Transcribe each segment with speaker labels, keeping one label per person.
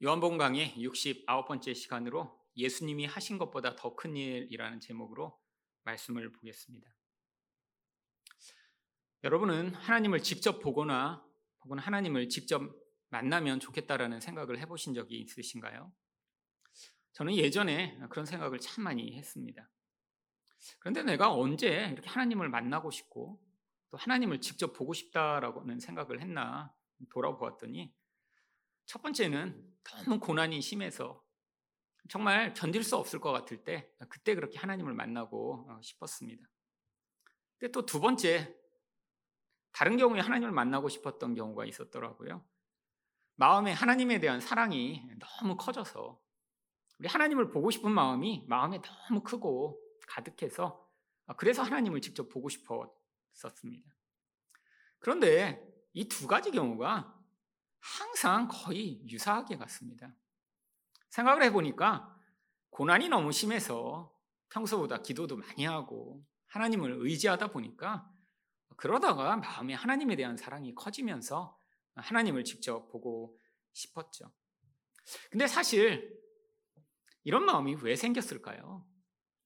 Speaker 1: 요한복음 강의 69번째 시간으로 예수님이 하신 것보다 더 큰 일이라는 제목으로 말씀을 보겠습니다. 여러분은 하나님을 직접 보거나 혹은 하나님을 직접 만나면 좋겠다라는 생각을 해보신 적이 있으신가요? 저는 예전에 그런 생각을 참 많이 했습니다. 그런데 내가 언제 이렇게 하나님을 만나고 싶고 또 하나님을 직접 보고 싶다라고는 생각을 했나 돌아보았더니 첫 번째는 너무 고난이 심해서 정말 견딜 수 없을 것 같을 때 그때 그렇게 하나님을 만나고 어, 싶었습니다. 근데 또 두 번째 다른 경우에 하나님을 만나고 싶었던 경우가 있었더라고요. 마음에 하나님에 대한 사랑이 너무 커져서 우리 하나님을 보고 싶은 마음이 마음에 너무 크고 가득해서 아, 그래서 하나님을 직접 보고 싶었었습니다. 그런데 이 두 가지 경우가 항상 거의 유사하게 갔습니다. 생각을 해보니까 고난이 너무 심해서 평소보다 기도도 많이 하고 하나님을 의지하다 보니까 그러다가 마음에 하나님에 대한 사랑이 커지면서 하나님을 직접 보고 싶었죠. 근데 사실 이런 마음이 왜 생겼을까요?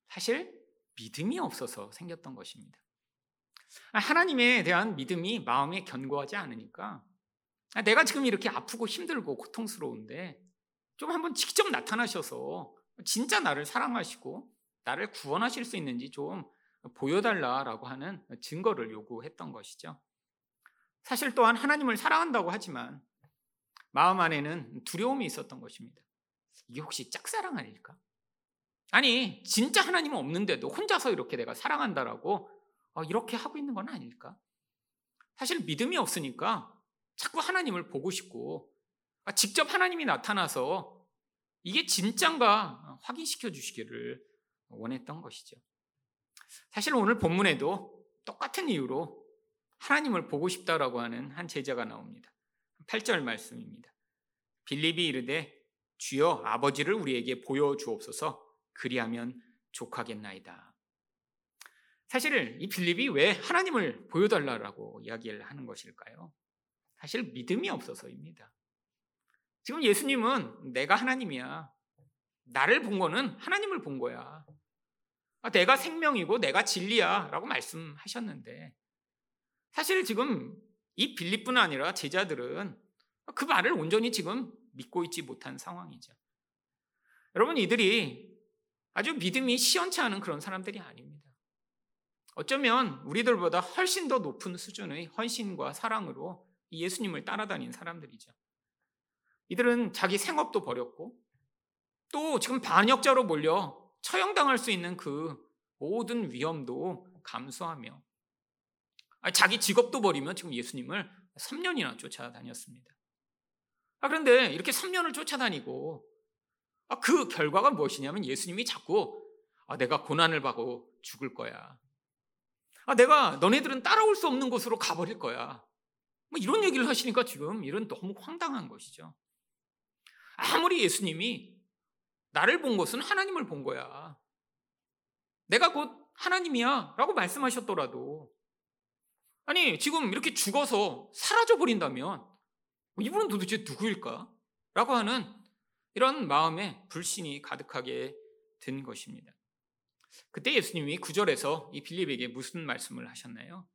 Speaker 1: 사실 믿음이 없어서 생겼던 것입니다. 하나님에 대한 믿음이 마음에 견고하지 않으니까 아, 내가 지금 이렇게 아프고 힘들고 고통스러운데 좀 한번 직접 나타나셔서 진짜 나를 사랑하시고 나를 구원하실 수 있는지 좀 보여달라라고 하는 증거를 요구했던 것이죠. 사실 또한 하나님을 사랑한다고 하지만 마음 안에는 두려움이 있었던 것입니다. 이게 혹시 짝사랑 아닐까? 아니, 진짜 하나님은 없는데도 혼자서 이렇게 내가 사랑한다라고 어, 이렇게 하고 있는 건 아닐까? 사실 믿음이 없으니까 자꾸 하나님을 보고 싶고 아, 직접 하나님이 나타나서 이게 진짠가 확인시켜 주시기를 원했던 것이죠. 사실 오늘 본문에도 똑같은 이유로 하나님을 보고 싶다라고 하는 한 제자가 나옵니다. 8절 말씀입니다. 빌립이 이르되 주여 아버지를 우리에게 보여 주옵소서 그리하면 족하겠나이다. 사실 이 빌립이 왜 하나님을 보여달라고 이야기를 하는 것일까요? 사실 믿음이 없어서입니다. 지금 예수님은 내가 하나님이야. 나를 본 거는 하나님을 본 거야. 아, 내가 생명이고 내가 진리야. 라고 말씀하셨는데, 사실 지금 이 빌립뿐 아니라 제자들은 그 말을 온전히 지금 믿고 있지 못한 상황이죠. 여러분, 이들이 아주 믿음이 시원치 않은 그런 사람들이 아닙니다. 어쩌면 우리들보다 훨씬 더 높은 수준의 헌신과 사랑으로 예수님을 따라다닌 사람들이죠. 이들은 자기 생업도 버렸고 또 지금 반역자로 몰려 처형당할 수 있는 그 모든 위험도 감수하며 자기 직업도 버리면 지금 예수님을 3년이나 쫓아다녔습니다. 아, 그런데 이렇게 3년을 쫓아다니고 아, 그 결과가 무엇이냐면 예수님이 자꾸 아, 내가 고난을 받고 죽을 거야. 아, 내가 너네들은 따라올 수 없는 곳으로 가버릴 거야. 뭐 이런 얘기를 하시니까 지금 이런 너무 황당한 것이죠. 아무리 예수님이 나를 본 것은 하나님을 본 거야. 내가 곧 하나님이야. 라고 말씀하셨더라도. 아니, 지금 이렇게 죽어서 사라져 버린다면 이분은 도대체 누구일까? 라고 하는 이런 마음에 불신이 가득하게 된 것입니다. 그때 예수님이 구절에서 이 빌립에게 무슨 말씀을 하셨나요?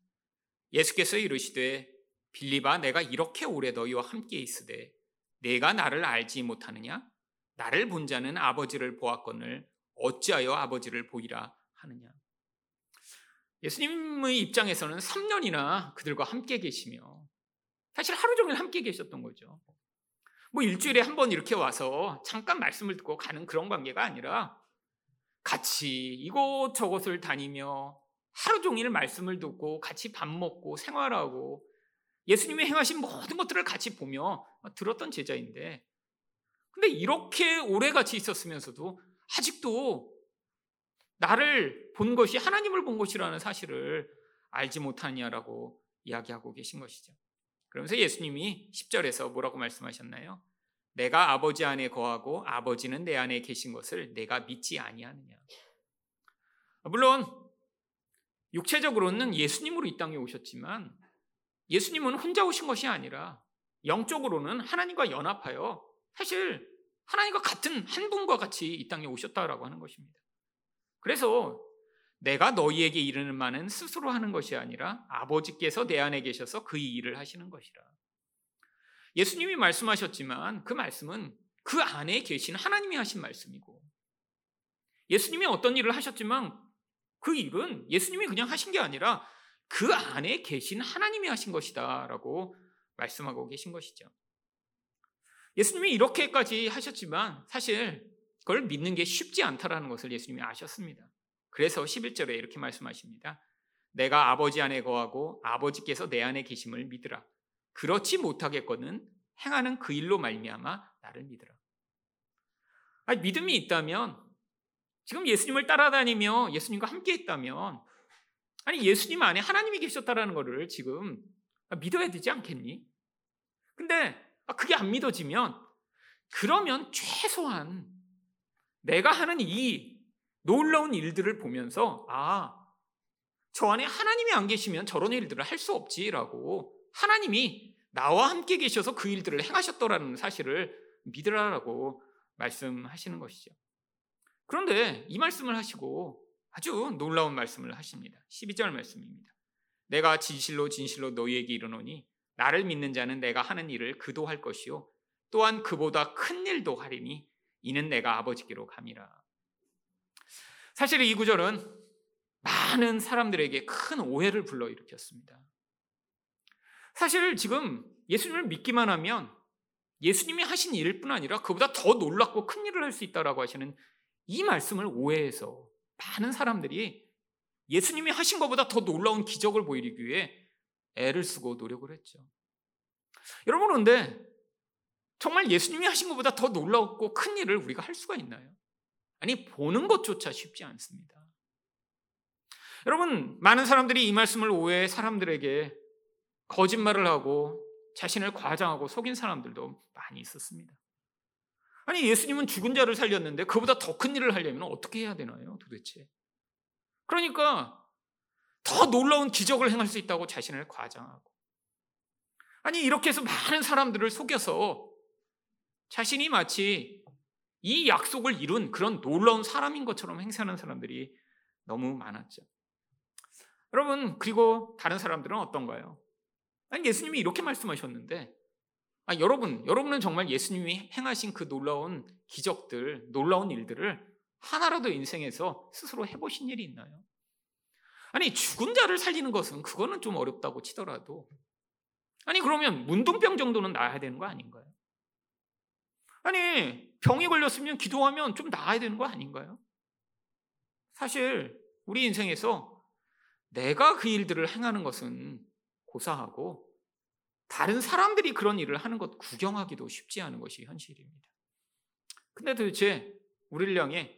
Speaker 1: 예수께서 이르시되 빌리바 내가 이렇게 오래 너희와 함께 있으되 내가 나를 알지 못하느냐 나를 본 자는 아버지를 보았거늘 어찌하여 아버지를 보이라 하느냐 예수님의 입장에서는 3년이나 그들과 함께 계시며 사실 하루 종일 함께 계셨던 거죠. 뭐 일주일에 한 번 이렇게 와서 잠깐 말씀을 듣고 가는 그런 관계가 아니라 같이 이곳저곳을 다니며 하루 종일 말씀을 듣고 같이 밥 먹고 생활하고 예수님이 행하신 모든 것들을 같이 보며 들었던 제자인데 근데 이렇게 오래 같이 있었으면서도 아직도 나를 본 것이 하나님을 본 것이라는 사실을 알지 못하냐라고 이야기하고 계신 것이죠. 그러면서 예수님이 10절에서 뭐라고 말씀하셨나요? 내가 아버지 안에 거하고 아버지는 내 안에 계신 것을 내가 믿지 아니하느냐. 물론 육체적으로는 예수님으로 이 땅에 오셨지만 예수님은 혼자 오신 것이 아니라 영적으로는 하나님과 연합하여 사실 하나님과 같은 한 분과 같이 이 땅에 오셨다라고 하는 것입니다. 그래서 내가 너희에게 이르는 말은 스스로 하는 것이 아니라 아버지께서 내 안에 계셔서 그 일을 하시는 것이라. 예수님이 말씀하셨지만 그 말씀은 그 안에 계신 하나님이 하신 말씀이고 예수님이 어떤 일을 하셨지만 그 일은 예수님이 그냥 하신 게 아니라 그 안에 계신 하나님이 하신 것이다라고 말씀하고 계신 것이죠. 예수님이 이렇게까지 하셨지만 사실 그걸 믿는 게 쉽지 않다라는 것을 예수님이 아셨습니다. 그래서 11절에 이렇게 말씀하십니다. 내가 아버지 안에 거하고 아버지께서 내 안에 계심을 믿으라. 그렇지 못하겠거든 행하는 그 일로 말미암아 나를 믿으라. 아니, 믿음이 있다면 지금 예수님을 따라다니며 예수님과 함께 했다면 아니 예수님 안에 하나님이 계셨다라는 것을 지금 믿어야 되지 않겠니? 근데 그게 안 믿어지면 그러면 최소한 내가 하는 이 놀라운 일들을 보면서 아, 저 안에 하나님이 안 계시면 저런 일들을 할 수 없지라고 하나님이 나와 함께 계셔서 그 일들을 행하셨더라는 사실을 믿으라라고 말씀하시는 것이죠. 그런데 이 말씀을 하시고 아주 놀라운 말씀을 하십니다. 12절 말씀입니다. 내가 진실로 진실로 너희에게 이르노니 나를 믿는 자는 내가 하는 일을 그도 할 것이요 또한 그보다 큰 일도 하리니 이는 내가 아버지께로 감이라. 사실 이 구절은 많은 사람들에게 큰 오해를 불러일으켰습니다. 사실 지금 예수님을 믿기만 하면 예수님이 하신 일뿐 아니라 그보다 더 놀랍고 큰 일을 할 수 있다라고 하시는 이 말씀을 오해해서 많은 사람들이 예수님이 하신 것보다 더 놀라운 기적을 보이기 위해 애를 쓰고 노력을 했죠. 여러분 그런데 정말 예수님이 하신 것보다 더 놀랍고 큰 일을 우리가 할 수가 있나요? 아니, 보는 것조차 쉽지 않습니다. 여러분, 많은 사람들이 이 말씀을 오해해 사람들에게 거짓말을 하고 자신을 과장하고 속인 사람들도 많이 있었습니다. 아니, 예수님은 죽은 자를 살렸는데 그보다 더 큰 일을 하려면 어떻게 해야 되나요, 도대체? 그러니까 더 놀라운 기적을 행할 수 있다고 자신을 과장하고. 아니, 이렇게 해서 많은 사람들을 속여서 자신이 마치 이 약속을 이룬 그런 놀라운 사람인 것처럼 행세하는 사람들이 너무 많았죠. 여러분, 그리고 다른 사람들은 어떤가요? 아니, 예수님이 이렇게 말씀하셨는데, 아, 여러분, 여러분은 정말 예수님이 행하신 그 놀라운 기적들, 놀라운 일들을 하나라도 인생에서 스스로 해보신 일이 있나요? 아니, 죽은 자를 살리는 것은 그거는 좀 어렵다고 치더라도, 아니, 그러면 문둥병 정도는 나아야 되는 거 아닌가요? 아니, 병이 걸렸으면 기도하면 좀 나아야 되는 거 아닌가요? 사실 우리 인생에서 내가 그 일들을 행하는 것은 고사하고 다른 사람들이 그런 일을 하는 것 구경하기도 쉽지 않은 것이 현실입니다. 근데 도대체 우리를 향해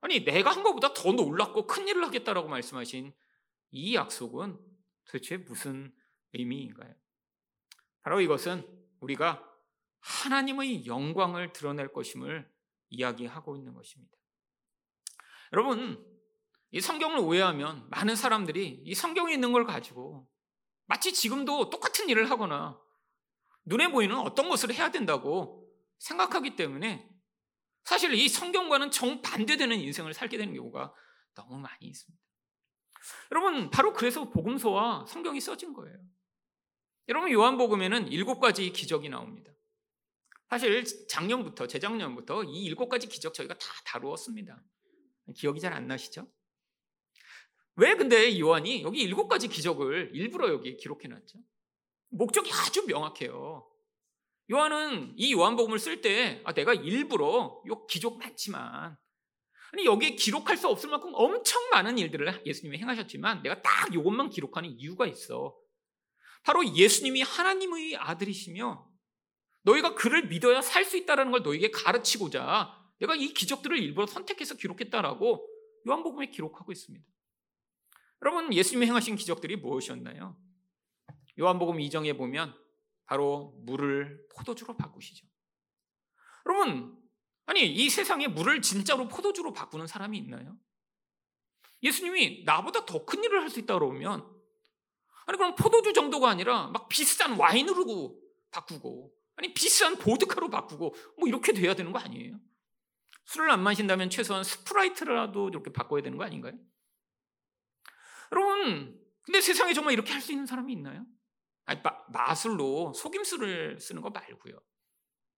Speaker 1: 아니 내가 한 것보다 더 놀랍고 큰 일을 하겠다라고 말씀하신 이 약속은 도대체 무슨 의미인가요? 바로 이것은 우리가 하나님의 영광을 드러낼 것임을 이야기하고 있는 것입니다. 여러분, 이 성경을 오해하면 많은 사람들이 이 성경에 있는 걸 가지고 마치 지금도 똑같은 일을 하거나 눈에 보이는 어떤 것을 해야 된다고 생각하기 때문에 사실 이 성경과는 정반대되는 인생을 살게 되는 경우가 너무 많이 있습니다. 여러분, 바로 그래서 복음서와 성경이 써진 거예요. 여러분, 요한복음에는 일곱 가지 기적이 나옵니다. 사실 작년부터 재작년부터 이 일곱 가지 기적 저희가 다 다루었습니다. 기억이 잘 안 나시죠? 왜 근데 요한이 여기 일곱 가지 기적을 일부러 여기 기록해 놨죠? 목적이 아주 명확해요. 요한은 이 요한복음을 쓸 때 아, 내가 일부러 요 기적 많지만 아니 여기에 기록할 수 없을 만큼 엄청 많은 일들을 예수님이 행하셨지만 내가 딱 이것만 기록하는 이유가 있어. 바로 예수님이 하나님의 아들이시며 너희가 그를 믿어야 살 수 있다는 걸 너에게 가르치고자 내가 이 기적들을 일부러 선택해서 기록했다라고 요한복음에 기록하고 있습니다. 여러분 예수님이 행하신 기적들이 무엇이었나요? 요한복음 2장에 보면 바로 물을 포도주로 바꾸시죠. 여러분 아니 이 세상에 물을 진짜로 포도주로 바꾸는 사람이 있나요? 예수님이 나보다 더 큰 일을 할 수 있다 그러면 아니 그럼 포도주 정도가 아니라 막 비싼 와인으로 바꾸고 아니 비싼 보드카로 바꾸고 뭐 이렇게 돼야 되는 거 아니에요? 술을 안 마신다면 최소한 스프라이트라도 이렇게 바꿔야 되는 거 아닌가요? 여러분, 근데 세상에 정말 이렇게 할 수 있는 사람이 있나요? 아니, 마, 마술로 속임수를 쓰는 거 말고요.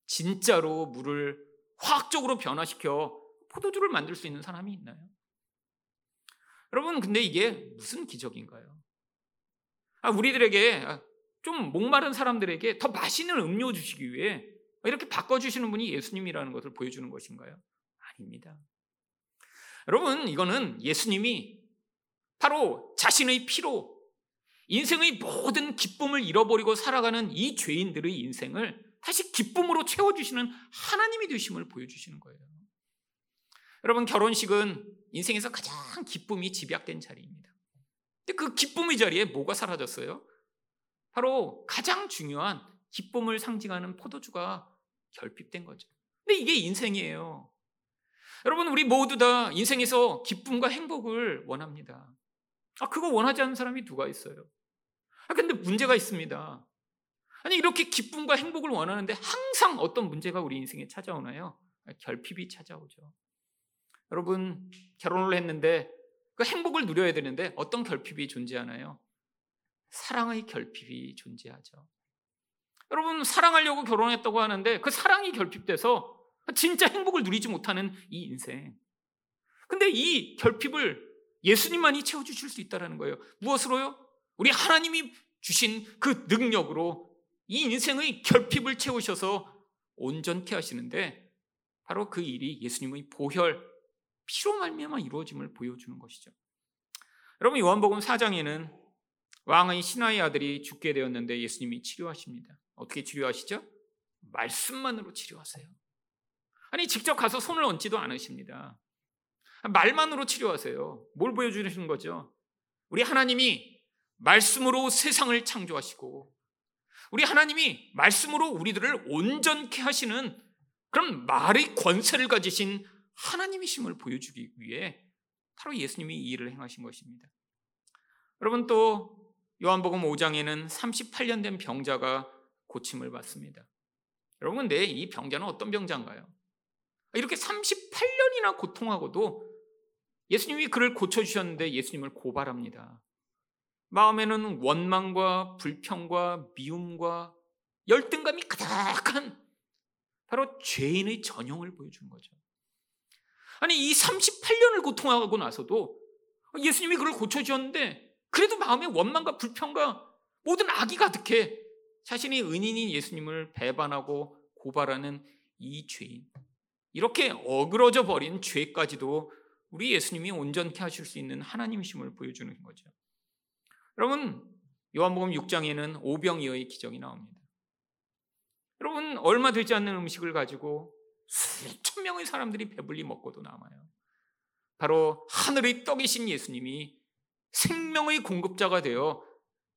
Speaker 1: 진짜로 물을 화학적으로 변화시켜 포도주를 만들 수 있는 사람이 있나요? 여러분, 근데 이게 무슨 기적인가요? 아, 우리들에게 아, 좀 목마른 사람들에게 더 맛있는 음료 주시기 위해 이렇게 바꿔주시는 분이 예수님이라는 것을 보여주는 것인가요? 아닙니다. 여러분, 이거는 예수님이 바로 자신의 피로 인생의 모든 기쁨을 잃어버리고 살아가는 이 죄인들의 인생을 다시 기쁨으로 채워주시는 하나님이 되심을 보여주시는 거예요. 여러분, 결혼식은 인생에서 가장 기쁨이 집약된 자리입니다. 근데 그 기쁨의 자리에 뭐가 사라졌어요? 바로 가장 중요한 기쁨을 상징하는 포도주가 결핍된 거죠. 근데 이게 인생이에요. 여러분, 우리 모두 다 인생에서 기쁨과 행복을 원합니다. 아, 그거 원하지 않는 사람이 누가 있어요? 아, 근데 문제가 있습니다. 아니, 이렇게 기쁨과 행복을 원하는데 항상 어떤 문제가 우리 인생에 찾아오나요? 아, 결핍이 찾아오죠. 여러분, 결혼을 했는데 그 행복을 누려야 되는데 어떤 결핍이 존재하나요? 사랑의 결핍이 존재하죠. 여러분, 사랑하려고 결혼했다고 하는데 그 사랑이 결핍돼서 진짜 행복을 누리지 못하는 이 인생. 근데 이 결핍을 예수님만이 채워주실 수 있다는 거예요. 무엇으로요? 우리 하나님이 주신 그 능력으로 이 인생의 결핍을 채우셔서 온전케 하시는데 바로 그 일이 예수님의 보혈 피로 말미암아 이루어짐을 보여주는 것이죠. 여러분 요한복음 4장에는 왕의 신하의 아들이 죽게 되었는데 예수님이 치료하십니다. 어떻게 치료하시죠? 말씀만으로 치료하세요. 아니 직접 가서 손을 얹지도 않으십니다. 말만으로 치료하세요. 뭘 보여주시는 거죠? 우리 하나님이 말씀으로 세상을 창조하시고 우리 하나님이 말씀으로 우리들을 온전케 하시는 그런 말의 권세를 가지신 하나님이심을 보여주기 위해 바로 예수님이 이 일을 행하신 것입니다. 여러분 또 요한복음 5장에는 38년 된 병자가 고침을 받습니다. 여러분 근데 이 병자는 어떤 병자인가요? 이렇게 38년이나 고통하고도 예수님이 그를 고쳐주셨는데 예수님을 고발합니다. 마음에는 원망과 불평과 미움과 열등감이 가득한 바로 죄인의 전형을 보여주는 거죠. 아니, 이 38년을 고통하고 나서도 예수님이 그를 고쳐주셨는데 그래도 마음에 원망과 불평과 모든 악이 가득해 자신이 은인인 예수님을 배반하고 고발하는 이 죄인. 이렇게 어그러져 버린 죄까지도 우리 예수님이 온전케 하실 수 있는 하나님이심을 보여주는 거죠. 여러분, 요한복음 6장에는 오병이어의 기적이 나옵니다. 여러분, 얼마 되지 않는 음식을 가지고 수천 명의 사람들이 배불리 먹고도 남아요. 바로 하늘의 떡이신 예수님이 생명의 공급자가 되어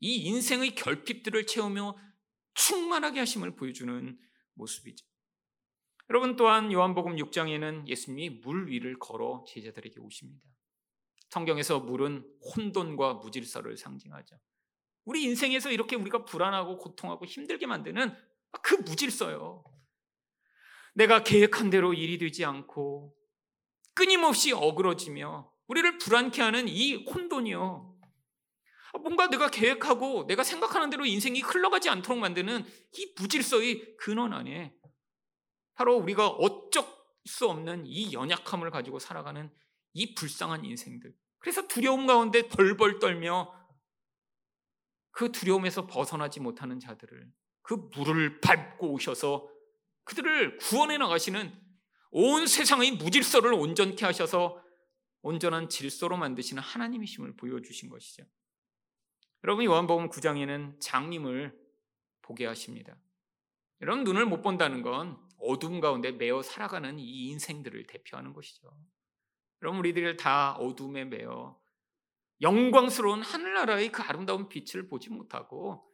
Speaker 1: 이 인생의 결핍들을 채우며 충만하게 하심을 보여주는 모습이죠. 여러분 또한 요한복음 6장에는 예수님이 물 위를 걸어 제자들에게 오십니다. 성경에서 물은 혼돈과 무질서를 상징하죠. 우리 인생에서 이렇게 우리가 불안하고 고통하고 힘들게 만드는 그 무질서요. 내가 계획한 대로 일이 되지 않고 끊임없이 어그러지며 우리를 불안케 하는 이 혼돈이요. 뭔가 내가 계획하고 내가 생각하는 대로 인생이 흘러가지 않도록 만드는 이 무질서의 근원 안에 바로 우리가 어쩔 수 없는 이 연약함을 가지고 살아가는 이 불쌍한 인생들. 그래서 두려움 가운데 벌벌 떨며 그 두려움에서 벗어나지 못하는 자들을 그 물을 밟고 오셔서 그들을 구원해 나가시는 온 세상의 무질서를 온전케 하셔서 온전한 질서로 만드시는 하나님이심을 보여주신 것이죠. 여러분 요한복음 9장에는 장님을 보게 하십니다. 여러분 눈을 못 본다는 건 어둠 가운데 매어 살아가는 이 인생들을 대표하는 것이죠. 여러분 우리들 다 어둠에 매어 영광스러운 하늘나라의 그 아름다운 빛을 보지 못하고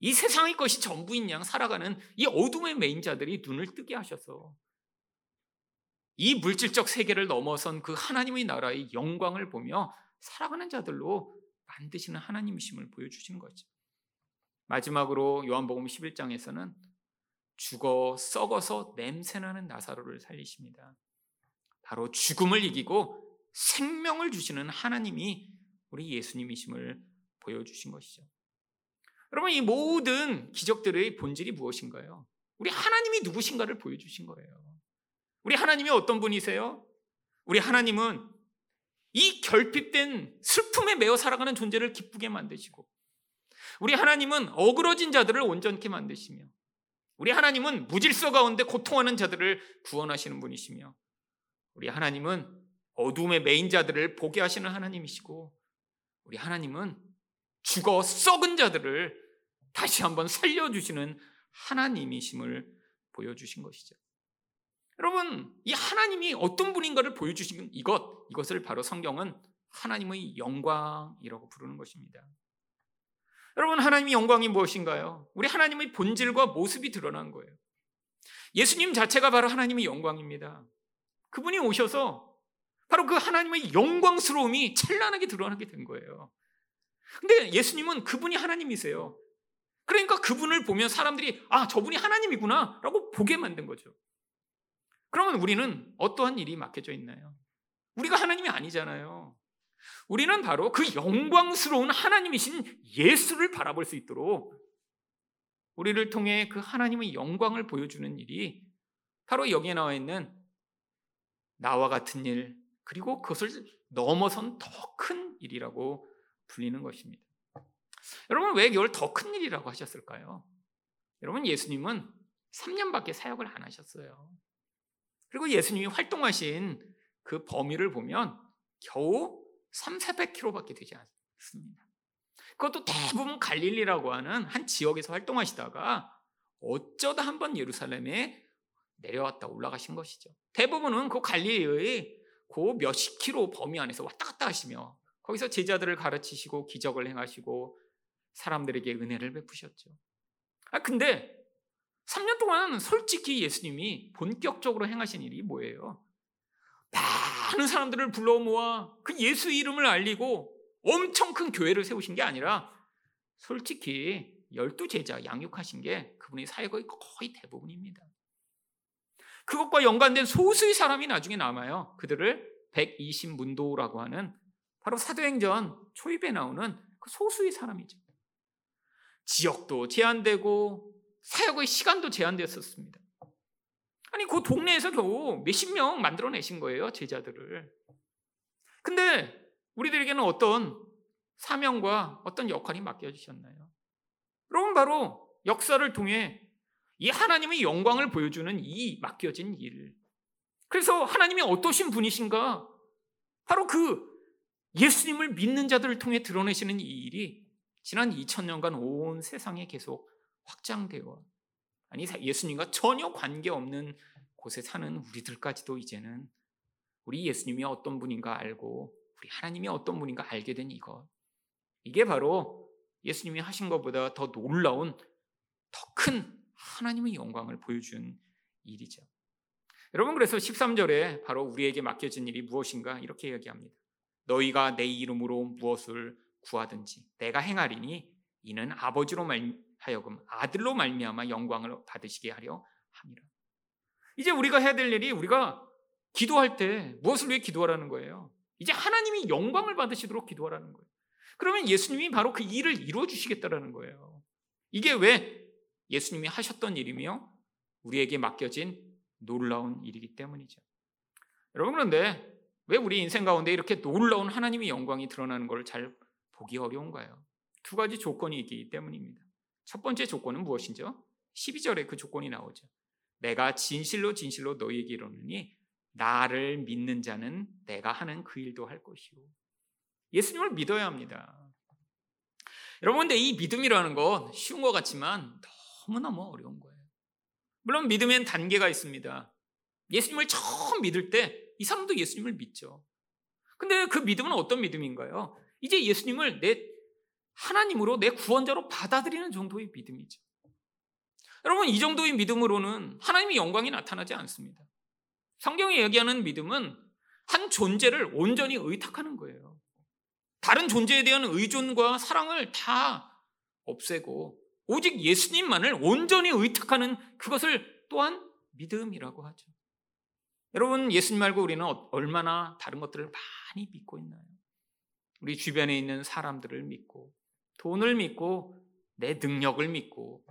Speaker 1: 이 세상의 것이 전부인 양 살아가는 이 어둠의 메인 자들이 눈을 뜨게 하셔서 이 물질적 세계를 넘어선 그 하나님의 나라의 영광을 보며 살아가는 자들로 만드시는 하나님이심을 보여주시는 거죠. 마지막으로 요한복음 11장에서는 죽어 썩어서 냄새나는 나사로를 살리십니다. 바로 죽음을 이기고 생명을 주시는 하나님이 우리 예수님이심을 보여주신 것이죠. 여러분, 이 모든 기적들의 본질이 무엇인가요? 우리 하나님이 누구신가를 보여주신 거예요. 우리 하나님이 어떤 분이세요? 우리 하나님은 이 결핍된 슬픔에 매어 살아가는 존재를 기쁘게 만드시고, 우리 하나님은 어그러진 자들을 온전케 만드시며, 우리 하나님은 무질서 가운데 고통하는 자들을 구원하시는 분이시며, 우리 하나님은 어둠의 메인 자들을 보게 하시는 하나님이시고, 우리 하나님은 죽어 썩은 자들을 다시 한번 살려주시는 하나님이심을 보여주신 것이죠. 여러분, 이 하나님이 어떤 분인가를 보여주신 이것, 이것을 바로 성경은 하나님의 영광이라고 부르는 것입니다. 여러분, 하나님의 영광이 무엇인가요? 우리 하나님의 본질과 모습이 드러난 거예요. 예수님 자체가 바로 하나님의 영광입니다. 그분이 오셔서 바로 그 하나님의 영광스러움이 찬란하게 드러나게 된 거예요. 근데 예수님은 그분이 하나님이세요. 그러니까 그분을 보면 사람들이 아, 저분이 하나님이구나 라고 보게 만든 거죠. 그러면 우리는 어떠한 일이 맡겨져 있나요? 우리가 하나님이 아니잖아요. 우리는 바로 그 영광스러운 하나님이신 예수를 바라볼 수 있도록 우리를 통해 그 하나님의 영광을 보여주는 일이 바로 여기에 나와 있는 나와 같은 일, 그리고 그것을 넘어선 더 큰 일이라고 불리는 것입니다. 여러분, 왜 이걸 더 큰 일이라고 하셨을까요? 여러분, 예수님은 3년밖에 사역을 안 하셨어요. 그리고 예수님이 활동하신 그 범위를 보면 겨우 3, 400km밖에 되지 않습니다. 그것도 대부분 갈릴리라고 하는 한 지역에서 활동하시다가 어쩌다 한번 예루살렘에 내려왔다 올라가신 것이죠. 대부분은 그 갈릴리의 그 몇십 킬로 범위 안에서 왔다 갔다 하시며 거기서 제자들을 가르치시고 기적을 행하시고 사람들에게 은혜를 베푸셨죠. 아 근데 3년 동안 솔직히 예수님이 본격적으로 행하신 일이 뭐예요? 많은 사람들을 불러 모아 그 예수 이름을 알리고 엄청 큰 교회를 세우신 게 아니라 솔직히 열두 제자 양육하신 게 그분의 사역의 거의 대부분입니다. 그것과 연관된 소수의 사람이 나중에 남아요. 그들을 120문도라고 하는 바로 사도행전 초입에 나오는 그 소수의 사람이죠. 지역도 제한되고 사역의 시간도 제한되었었습니다. 아니 그 동네에서 겨우 몇십 명 만들어내신 거예요 제자들을. 근데 우리들에게는 어떤 사명과 어떤 역할이 맡겨주셨나요? 여러분 바로 역사를 통해 이 하나님의 영광을 보여주는 이 맡겨진 일. 그래서 하나님이 어떠신 분이신가? 바로 그 예수님을 믿는 자들을 통해 드러내시는 이 일이 지난 2000년간 온 세상에 계속 확장되어 아니 예수님과 전혀 관계없는 곳에 사는 우리들까지도 이제는 우리 예수님이 어떤 분인가 알고 우리 하나님이 어떤 분인가 알게 된 이것 이게 바로 예수님이 하신 것보다 더 놀라운 더 큰 하나님의 영광을 보여준 일이죠. 여러분 그래서 13절에 바로 우리에게 맡겨진 일이 무엇인가 이렇게 얘기합니다. 너희가 내 이름으로 무엇을 구하든지 내가 행하리니 이는 아버지로 하여금 아들로 말미암아 영광을 받으시게 하려 함이라. 이제 우리가 해야 될 일이 우리가 기도할 때 무엇을 위해 기도하라는 거예요? 이제 하나님이 영광을 받으시도록 기도하라는 거예요. 그러면 예수님이 바로 그 일을 이루어 주시겠다라는 거예요. 이게 왜 예수님이 하셨던 일이며 우리에게 맡겨진 놀라운 일이기 때문이죠. 여러분 그런데 왜 우리 인생 가운데 이렇게 놀라운 하나님의 영광이 드러나는 걸잘 보기 어려운가요? 두 가지 조건이 있기 때문입니다. 첫 번째 조건은 무엇이죠? 12절에 그 조건이 나오죠. 내가 진실로 진실로 너희에게 이르노니 나를 믿는 자는 내가 하는 그 일도 할 것이요. 예수님을 믿어야 합니다. 여러분, 근데 이 믿음이라는 건 쉬운 것 같지만 너무너무 어려운 거예요. 물론 믿음엔 단계가 있습니다. 예수님을 처음 믿을 때 이 사람도 예수님을 믿죠. 근데 그 믿음은 어떤 믿음인가요? 이제 예수님을 내 하나님으로 내 구원자로 받아들이는 정도의 믿음이죠. 여러분, 이 정도의 믿음으로는 하나님의 영광이 나타나지 않습니다. 성경이 얘기하는 믿음은 한 존재를 온전히 의탁하는 거예요. 다른 존재에 대한 의존과 사랑을 다 없애고 오직 예수님만을 온전히 의탁하는 그것을 또한 믿음이라고 하죠. 여러분, 예수님 말고 우리는 어, 얼마나 다른 것들을 많이 믿고 있나요? 우리 주변에 있는 사람들을 믿고, 돈을 믿고, 내 능력을 믿고,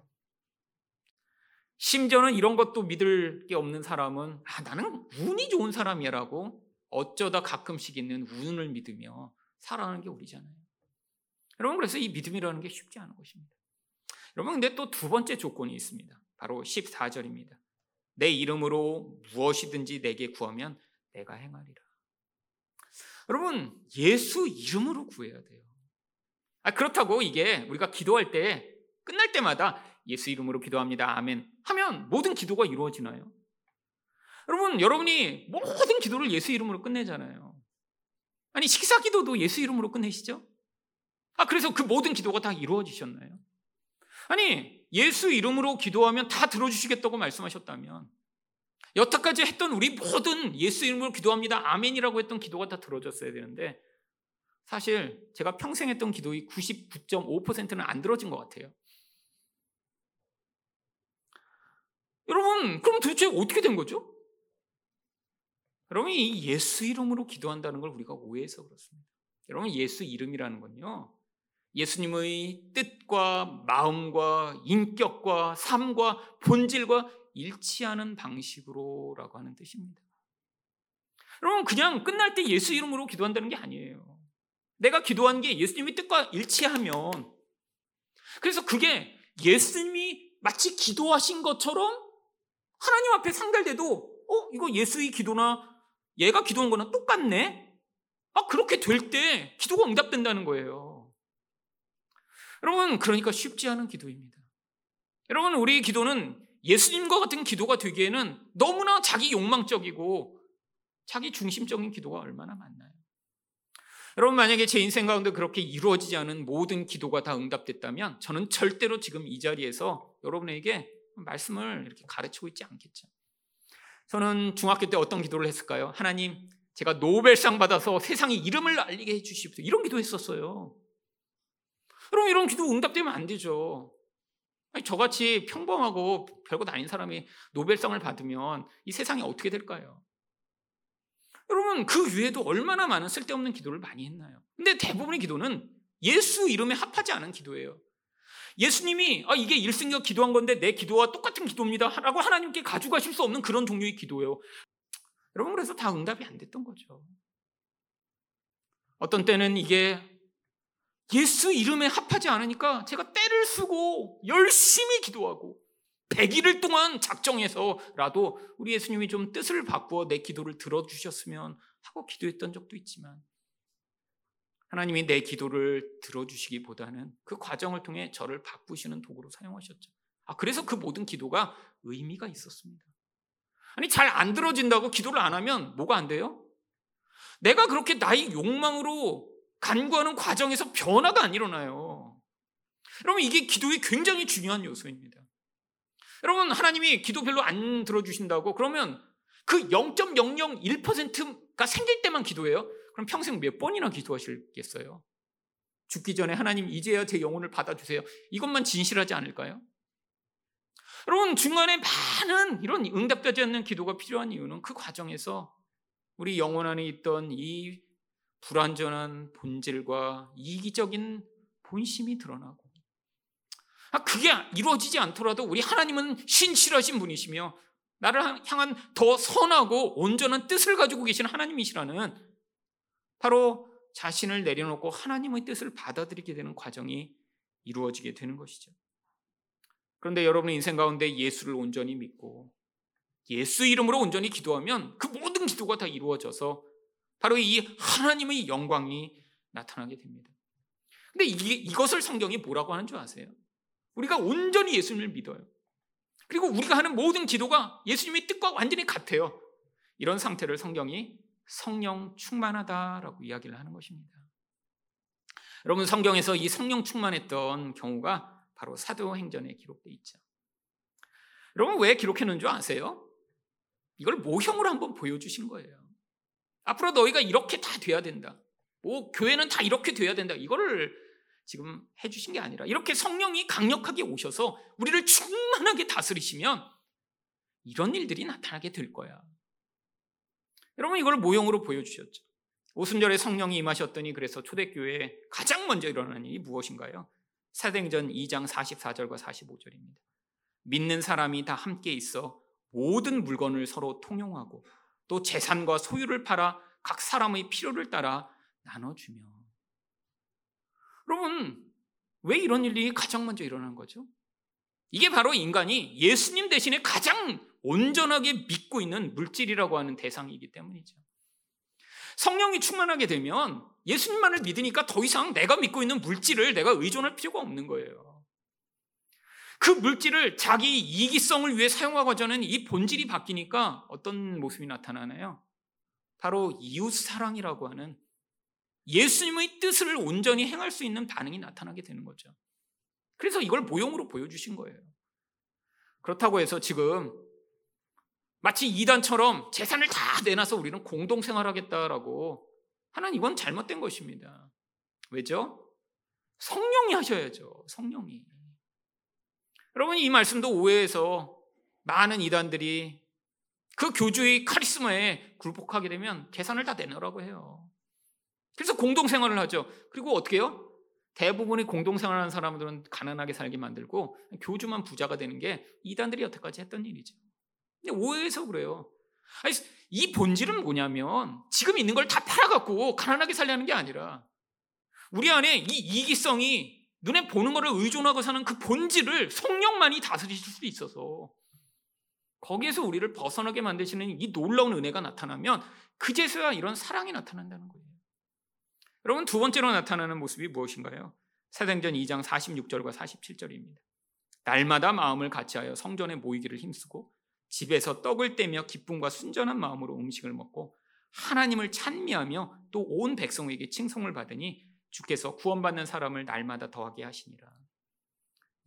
Speaker 1: 심지어는 이런 것도 믿을 게 없는 사람은, 아, 나는 운이 좋은 사람이라고 어쩌다 가끔씩 있는 운을 믿으며 살아가는 게 우리잖아요. 여러분, 그래서 이 믿음이라는 게 쉽지 않은 것입니다. 여러분, 근데 또 두 번째 조건이 있습니다. 바로 14절입니다. 내 이름으로 무엇이든지 내게 구하면 내가 행하리라. 여러분, 예수 이름으로 구해야 돼요. 아, 그렇다고 이게 우리가 기도할 때 끝날 때마다 예수 이름으로 기도합니다. 아멘. 하면 모든 기도가 이루어지나요? 여러분, 여러분이 모든 기도를 예수 이름으로 끝내잖아요. 아니, 식사 기도도 예수 이름으로 끝내시죠? 아, 그래서 그 모든 기도가 다 이루어지셨나요? 아니, 예수 이름으로 기도하면 다 들어주시겠다고 말씀하셨다면 여태까지 했던 우리 모든 예수 이름으로 기도합니다. 아멘이라고 했던 기도가 다 들어졌어야 되는데 사실 제가 평생 했던 기도의 99.5%는 안 들어진 것 같아요. 여러분, 그럼 도대체 어떻게 된 거죠? 여러분, 이 예수 이름으로 기도한다는 걸 우리가 오해해서 그렇습니다. 여러분, 예수 이름이라는 건요, 예수님의 뜻과 마음과 인격과 삶과 본질과 일치하는 방식으로라고 하는 뜻입니다. 여러분, 그냥 끝날 때 예수 이름으로 기도한다는 게 아니에요. 내가 기도한 게 예수님의 뜻과 일치하면, 그래서 그게 예수님이 마치 기도하신 것처럼 하나님 앞에 상달돼도, 어, 이거 예수의 기도나 얘가 기도한 거나 똑같네? 아, 그렇게 될 때 기도가 응답된다는 거예요. 여러분, 그러니까 쉽지 않은 기도입니다. 여러분, 우리 기도는 예수님과 같은 기도가 되기에는 너무나 자기 욕망적이고 자기 중심적인 기도가 얼마나 많나요? 여러분, 만약에 제 인생 가운데 그렇게 이루어지지 않은 모든 기도가 다 응답됐다면 저는 절대로 지금 이 자리에서 여러분에게 말씀을 이렇게 가르치고 있지 않겠죠. 저는 중학교 때 어떤 기도를 했을까요? 하나님, 제가 노벨상 받아서 세상에 이름을 알리게 해주십시오. 이런 기도 했었어요. 그럼 이런 기도 응답되면 안 되죠. 아니, 저같이 평범하고 별거 아닌 사람이 노벨상을 받으면 이 세상이 어떻게 될까요? 여러분, 그 위에도 얼마나 많은 쓸데없는 기도를 많이 했나요? 근데 대부분의 기도는 예수 이름에 합하지 않은 기도예요. 예수님이 아, 이게 일승가 기도한 건데 내 기도와 똑같은 기도입니다. 라고 하나님께 가져가실 수 없는 그런 종류의 기도예요. 여러분, 그래서 다 응답이 안 됐던 거죠. 어떤 때는 이게 예수 이름에 합하지 않으니까 제가 때를 쓰고 열심히 기도하고 100일을 동안 작정해서라도 우리 예수님이 좀 뜻을 바꾸어 내 기도를 들어주셨으면 하고 기도했던 적도 있지만 하나님이 내 기도를 들어주시기보다는 그 과정을 통해 저를 바꾸시는 도구로 사용하셨죠. 아, 그래서 그 모든 기도가 의미가 있었습니다. 아니, 잘 안 들어진다고 기도를 안 하면 뭐가 안 돼요? 내가 그렇게 나의 욕망으로 간구하는 과정에서 변화가 안 일어나요. 여러분, 이게 기도의 굉장히 중요한 요소입니다. 여러분, 하나님이 기도 별로 안 들어주신다고 그러면 그 0.001%가 생길 때만 기도해요? 그럼 평생 몇 번이나 기도하실겠어요? 죽기 전에 하나님 이제야 제 영혼을 받아주세요. 이것만 진실하지 않을까요? 여러분, 중간에 많은 이런 응답되지 않는 기도가 필요한 이유는 그 과정에서 우리 영혼 안에 있던 이 불완전한 본질과 이기적인 본심이 드러나고 아, 그게 이루어지지 않더라도 우리 하나님은 신실하신 분이시며 나를 향한 더 선하고 온전한 뜻을 가지고 계신 하나님이시라는 바로 자신을 내려놓고 하나님의 뜻을 받아들이게 되는 과정이 이루어지게 되는 것이죠. 그런데 여러분의 인생 가운데 예수를 온전히 믿고 예수 이름으로 온전히 기도하면 그 모든 기도가 다 이루어져서 바로 이 하나님의 영광이 나타나게 됩니다. 근데 이, 이것을 성경이 뭐라고 하는 줄 아세요? 우리가 온전히 예수님을 믿어요. 그리고 우리가 하는 모든 기도가 예수님의 뜻과 완전히 같아요. 이런 상태를 성경이 성령 충만하다라고 이야기를 하는 것입니다. 여러분 성경에서 이 성령 충만했던 경우가 바로 사도행전에 기록되어 있죠. 여러분 왜 기록했는 줄 아세요? 이걸 모형으로 한번 보여주신 거예요. 앞으로 너희가 이렇게 다 돼야 된다. 뭐 교회는 다 이렇게 돼야 된다. 이거를 지금 해주신 게 아니라 이렇게 성령이 강력하게 오셔서 우리를 충만하게 다스리시면 이런 일들이 나타나게 될 거야. 여러분 이걸 모형으로 보여주셨죠. 오순절에 성령이 임하셨더니 그래서 초대교회에 가장 먼저 일어나는 일이 무엇인가요? 사도행전 2장 44절과 45절입니다. 믿는 사람이 다 함께 있어 모든 물건을 서로 통용하고 또 재산과 소유를 팔아 각 사람의 필요를 따라 나눠주며 여러분 왜 이런 일이 가장 먼저 일어난 거죠? 이게 바로 인간이 예수님 대신에 가장 온전하게 믿고 있는 물질이라고 하는 대상이기 때문이죠. 성령이 충만하게 되면 예수님만을 믿으니까 더 이상 내가 믿고 있는 물질을 내가 의존할 필요가 없는 거예요. 그 물질을 자기 이기성을 위해 사용하고자 는 이 본질이 바뀌니까 어떤 모습이 나타나나요? 바로 이웃 사랑이라고 하는 예수님의 뜻을 온전히 행할 수 있는 반응이 나타나게 되는 거죠. 그래서 이걸 모형으로 보여주신 거예요. 그렇다고 해서 지금 마치 이단처럼 재산을 다 내놔서 우리는 공동생활하겠다라고 하는 이건 잘못된 것입니다. 왜죠? 성령이 하셔야죠. 성령이. 여러분 이 말씀도 오해해서 많은 이단들이 그 교주의 카리스마에 굴복하게 되면 계산을 다 내놓으라고 해요. 그래서 공동생활을 하죠. 그리고 어떻게 해요? 대부분의 공동생활하는 사람들은 가난하게 살게 만들고 교주만 부자가 되는 게 이단들이 여태까지 했던 일이죠. 근데 오해해서 그래요. 아니, 이 본질은 뭐냐면 지금 있는 걸 다 팔아갖고 가난하게 살려는 게 아니라 우리 안에 이 이기성이 눈에 보는 것을 의존하고 사는 그 본질을 성령만이 다스리실 수 있어서 거기에서 우리를 벗어나게 만드시는 이 놀라운 은혜가 나타나면 그제서야 이런 사랑이 나타난다는 거예요. 여러분 두 번째로 나타나는 모습이 무엇인가요? 사도행전 2장 46절과 47절입니다. 날마다 마음을 같이하여 성전에 모이기를 힘쓰고 집에서 떡을 떼며 기쁨과 순전한 마음으로 음식을 먹고 하나님을 찬미하며 또 온 백성에게 칭송을 받으니 주께서 구원받는 사람을 날마다 더하게 하시니라.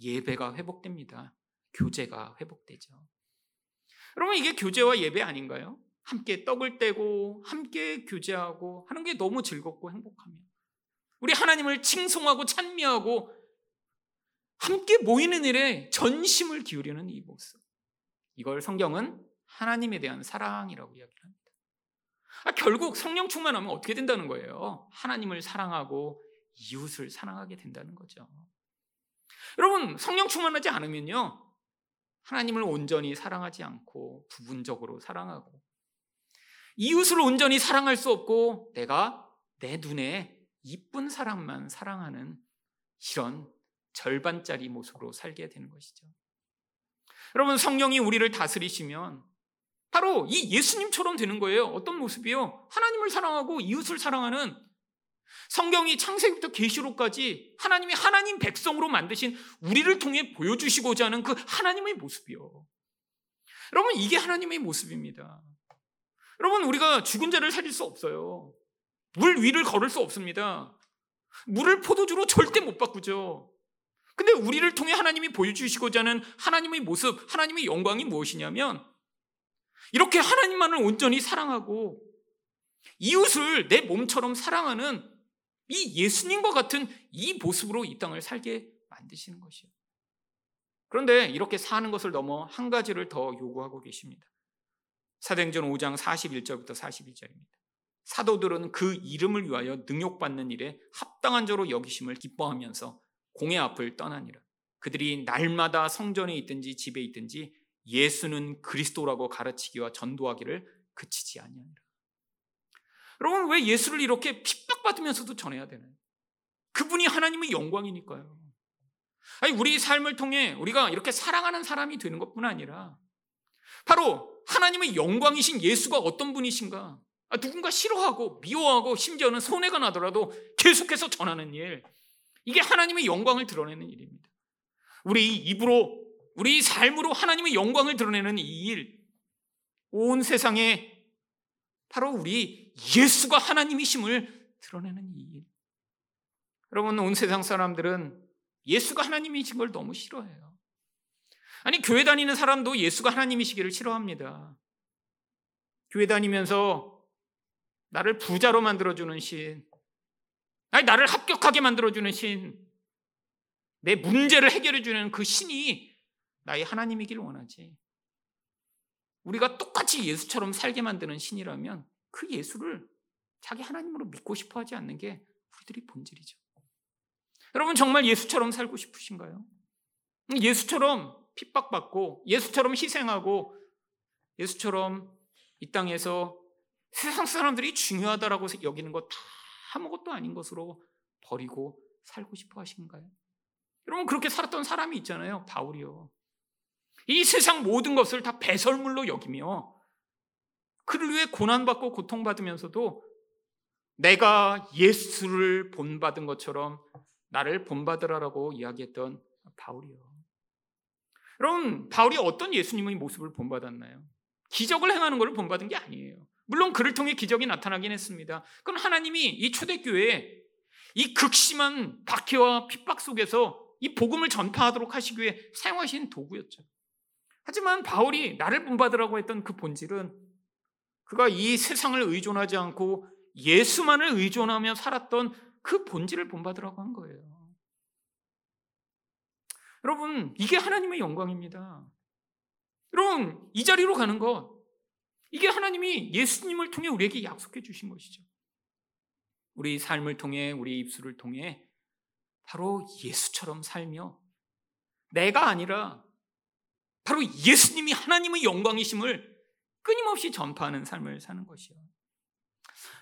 Speaker 1: 예배가 회복됩니다. 교제가 회복되죠. 여러분 이게 교제와 예배 아닌가요? 함께 떡을 떼고 함께 교제하고 하는 게 너무 즐겁고 행복하며 우리 하나님을 칭송하고 찬미하고 함께 모이는 일에 전심을 기울이는 이 모습. 이걸 성경은 하나님에 대한 사랑이라고 이야기합니다. 아, 결국 성령 충만하면 어떻게 된다는 거예요? 하나님을 사랑하고 이웃을 사랑하게 된다는 거죠. 여러분, 성령 충만하지 않으면요. 하나님을 온전히 사랑하지 않고 부분적으로 사랑하고 이웃을 온전히 사랑할 수 없고 내가 내 눈에 이쁜 사람만 사랑하는 이런 절반짜리 모습으로 살게 되는 것이죠. 여러분 성령이 우리를 다스리시면 바로 이 예수님처럼 되는 거예요. 어떤 모습이요? 하나님을 사랑하고 이웃을 사랑하는 성경이 창세기부터 계시록까지 하나님이 하나님 백성으로 만드신 우리를 통해 보여주시고자 하는 그 하나님의 모습이요. 여러분 이게 하나님의 모습입니다. 여러분 우리가 죽은 자를 살릴 수 없어요. 물 위를 걸을 수 없습니다. 물을 포도주로 절대 못 바꾸죠. 근데 우리를 통해 하나님이 보여주시고자 하는 하나님의 모습, 하나님의 영광이 무엇이냐면 이렇게 하나님만을 온전히 사랑하고 이웃을 내 몸처럼 사랑하는 이 예수님과 같은 이 모습으로 이 땅을 살게 만드시는 것이에요. 그런데 이렇게 사는 것을 넘어 한 가지를 더 요구하고 계십니다. 사도행전 5장 41절부터 42절입니다. 사도들은 그 이름을 위하여 능욕받는 일에 합당한 자로 여기심을 기뻐하면서 공의 앞을 떠나니라. 그들이 날마다 성전에 있든지 집에 있든지 예수는 그리스도라고 가르치기와 전도하기를 그치지 아니하니라. 여러분 왜 예수를 이렇게 핍박받으면서도 전해야 되나요? 그분이 하나님의 영광이니까요. 아니 우리 삶을 통해 우리가 이렇게 사랑하는 사람이 되는 것뿐 아니라 바로 하나님의 영광이신 예수가 어떤 분이신가? 아, 누군가 싫어하고 미워하고 심지어는 손해가 나더라도 계속해서 전하는 일. 이게 하나님의 영광을 드러내는 일입니다. 우리 입으로, 우리 삶으로 하나님의 영광을 드러내는 이 일, 온 세상에 바로 우리 예수가 하나님이심을 드러내는 이 일. 여러분, 온 세상 사람들은 예수가 하나님이신 걸 너무 싫어해요. 아니, 교회 다니는 사람도 예수가 하나님이시기를 싫어합니다. 교회 다니면서 나를 부자로 만들어주는 신, 아니, 나를 합격하게 만들어주는 신, 내 문제를 해결해 주는 그 신이 나의 하나님이길 원하지. 우리가 똑같이 예수처럼 살게 만드는 신이라면 그 예수를 자기 하나님으로 믿고 싶어 하지 않는 게 우리들이 본질이죠. 여러분 정말 예수처럼 살고 싶으신가요? 예수처럼 핍박받고 예수처럼 희생하고 예수처럼 이 땅에서 세상 사람들이 중요하다라고 여기는 것 다 아무것도 아닌 것으로 버리고 살고 싶어 하신가요? 여러분 그렇게 살았던 사람이 있잖아요. 바울이요. 이 세상 모든 것을 다 배설물로 여기며 그를 위해 고난받고 고통받으면서도 내가 예수를 본받은 것처럼 나를 본받으라라고 이야기했던 바울이요. 여러분, 바울이 어떤 예수님의 모습을 본받았나요? 기적을 행하는 것을 본받은 게 아니에요. 물론 그를 통해 기적이 나타나긴 했습니다. 그건 하나님이 이 초대교회에 이 극심한 박해와 핍박 속에서 이 복음을 전파하도록 하시기 위해 사용하신 도구였죠. 하지만 바울이 나를 본받으라고 했던 그 본질은 그가 이 세상을 의존하지 않고 예수만을 의존하며 살았던 그 본질을 본받으라고 한 거예요. 여러분, 이게 하나님의 영광입니다. 여러분, 이 자리로 가는 것, 이게 하나님이 예수님을 통해 우리에게 약속해 주신 것이죠. 우리 삶을 통해, 우리 입술을 통해 바로 예수처럼 살며 내가 아니라 바로 예수님이 하나님의 영광이심을 끊임없이 전파하는 삶을 사는 것이요.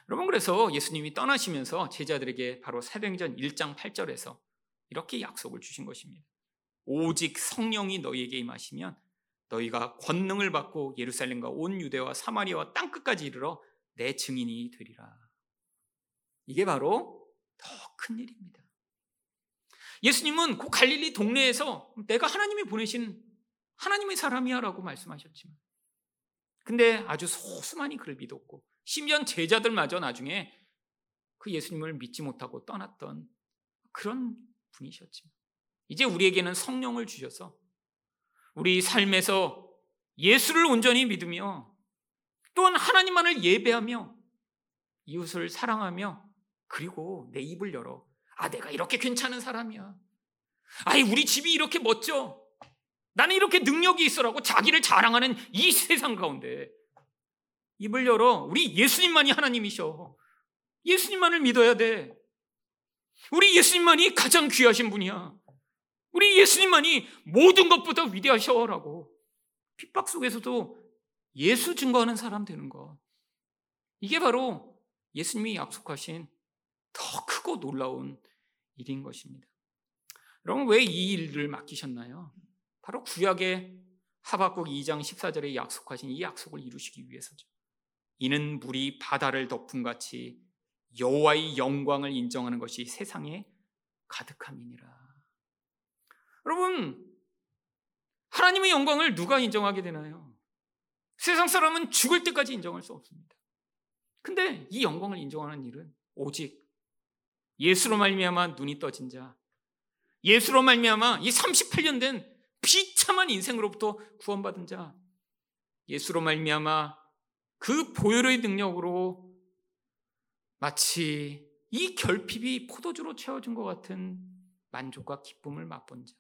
Speaker 1: 여러분 그래서 예수님이 떠나시면서 제자들에게 바로 사도행전 1장 8절에서 이렇게 약속을 주신 것입니다. 오직 성령이 너희에게 임하시면 너희가 권능을 받고 예루살렘과 온 유대와 사마리아와 땅 끝까지 이르러 내 증인이 되리라. 이게 바로 더 큰 일입니다. 예수님은 그 갈릴리 동네에서 내가 하나님이 보내신 하나님의 사람이야라고 말씀하셨지만 근데 아주 소수만이 그를 믿었고 심지어 제자들마저 나중에 그 예수님을 믿지 못하고 떠났던 그런 분이셨지만 이제 우리에게는 성령을 주셔서 우리 삶에서 예수를 온전히 믿으며 또한 하나님만을 예배하며 이웃을 사랑하며 그리고 내 입을 열어 아 내가 이렇게 괜찮은 사람이야 아이 우리 집이 이렇게 멋져 나는 이렇게 능력이 있어라고 자기를 자랑하는 이 세상 가운데 입을 열어 우리 예수님만이 하나님이셔. 예수님만을 믿어야 돼. 우리 예수님만이 가장 귀하신 분이야. 우리 예수님만이 모든 것보다 위대하셔라고. 핍박 속에서도 예수 증거하는 사람 되는 것. 이게 바로 예수님이 약속하신 더 크고 놀라운 일인 것입니다. 여러분 왜 이 일을 맡기셨나요? 바로 구약의 하박국 2장 14절에 약속하신 이 약속을 이루시기 위해서죠. 이는 물이 바다를 덮은 같이 여호와의 영광을 인정하는 것이 세상에 가득함이니라. 여러분, 하나님의 영광을 누가 인정하게 되나요? 세상 사람은 죽을 때까지 인정할 수 없습니다. 근데 이 영광을 인정하는 일은 오직 예수로 말미암아 눈이 떠진 자, 예수로 말미암아 이 38년 된 비참한 인생으로부터 구원받은 자, 예수로 말미암아 그 보혈의 능력으로 마치 이 결핍이 포도주로 채워진 것 같은 만족과 기쁨을 맛본 자.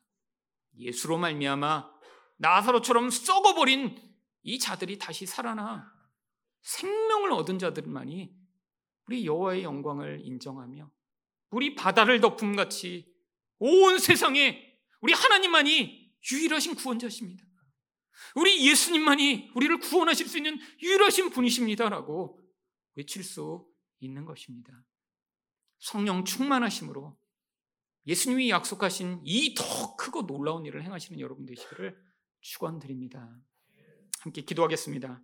Speaker 1: 예수로 말미암아 나사로처럼 썩어버린 이 자들이 다시 살아나 생명을 얻은 자들만이 우리 여호와의 영광을 인정하며 우리 바다를 덮음 같이 온 세상에 우리 하나님만이 유일하신 구원자십니다. 우리 예수님만이 우리를 구원하실 수 있는 유일하신 분이십니다라고 외칠 수 있는 것입니다. 성령 충만하심으로 예수님이 약속하신 이 더 크고 놀라운 일을 행하시는 여러분 되시기를 축원드립니다. 함께 기도하겠습니다.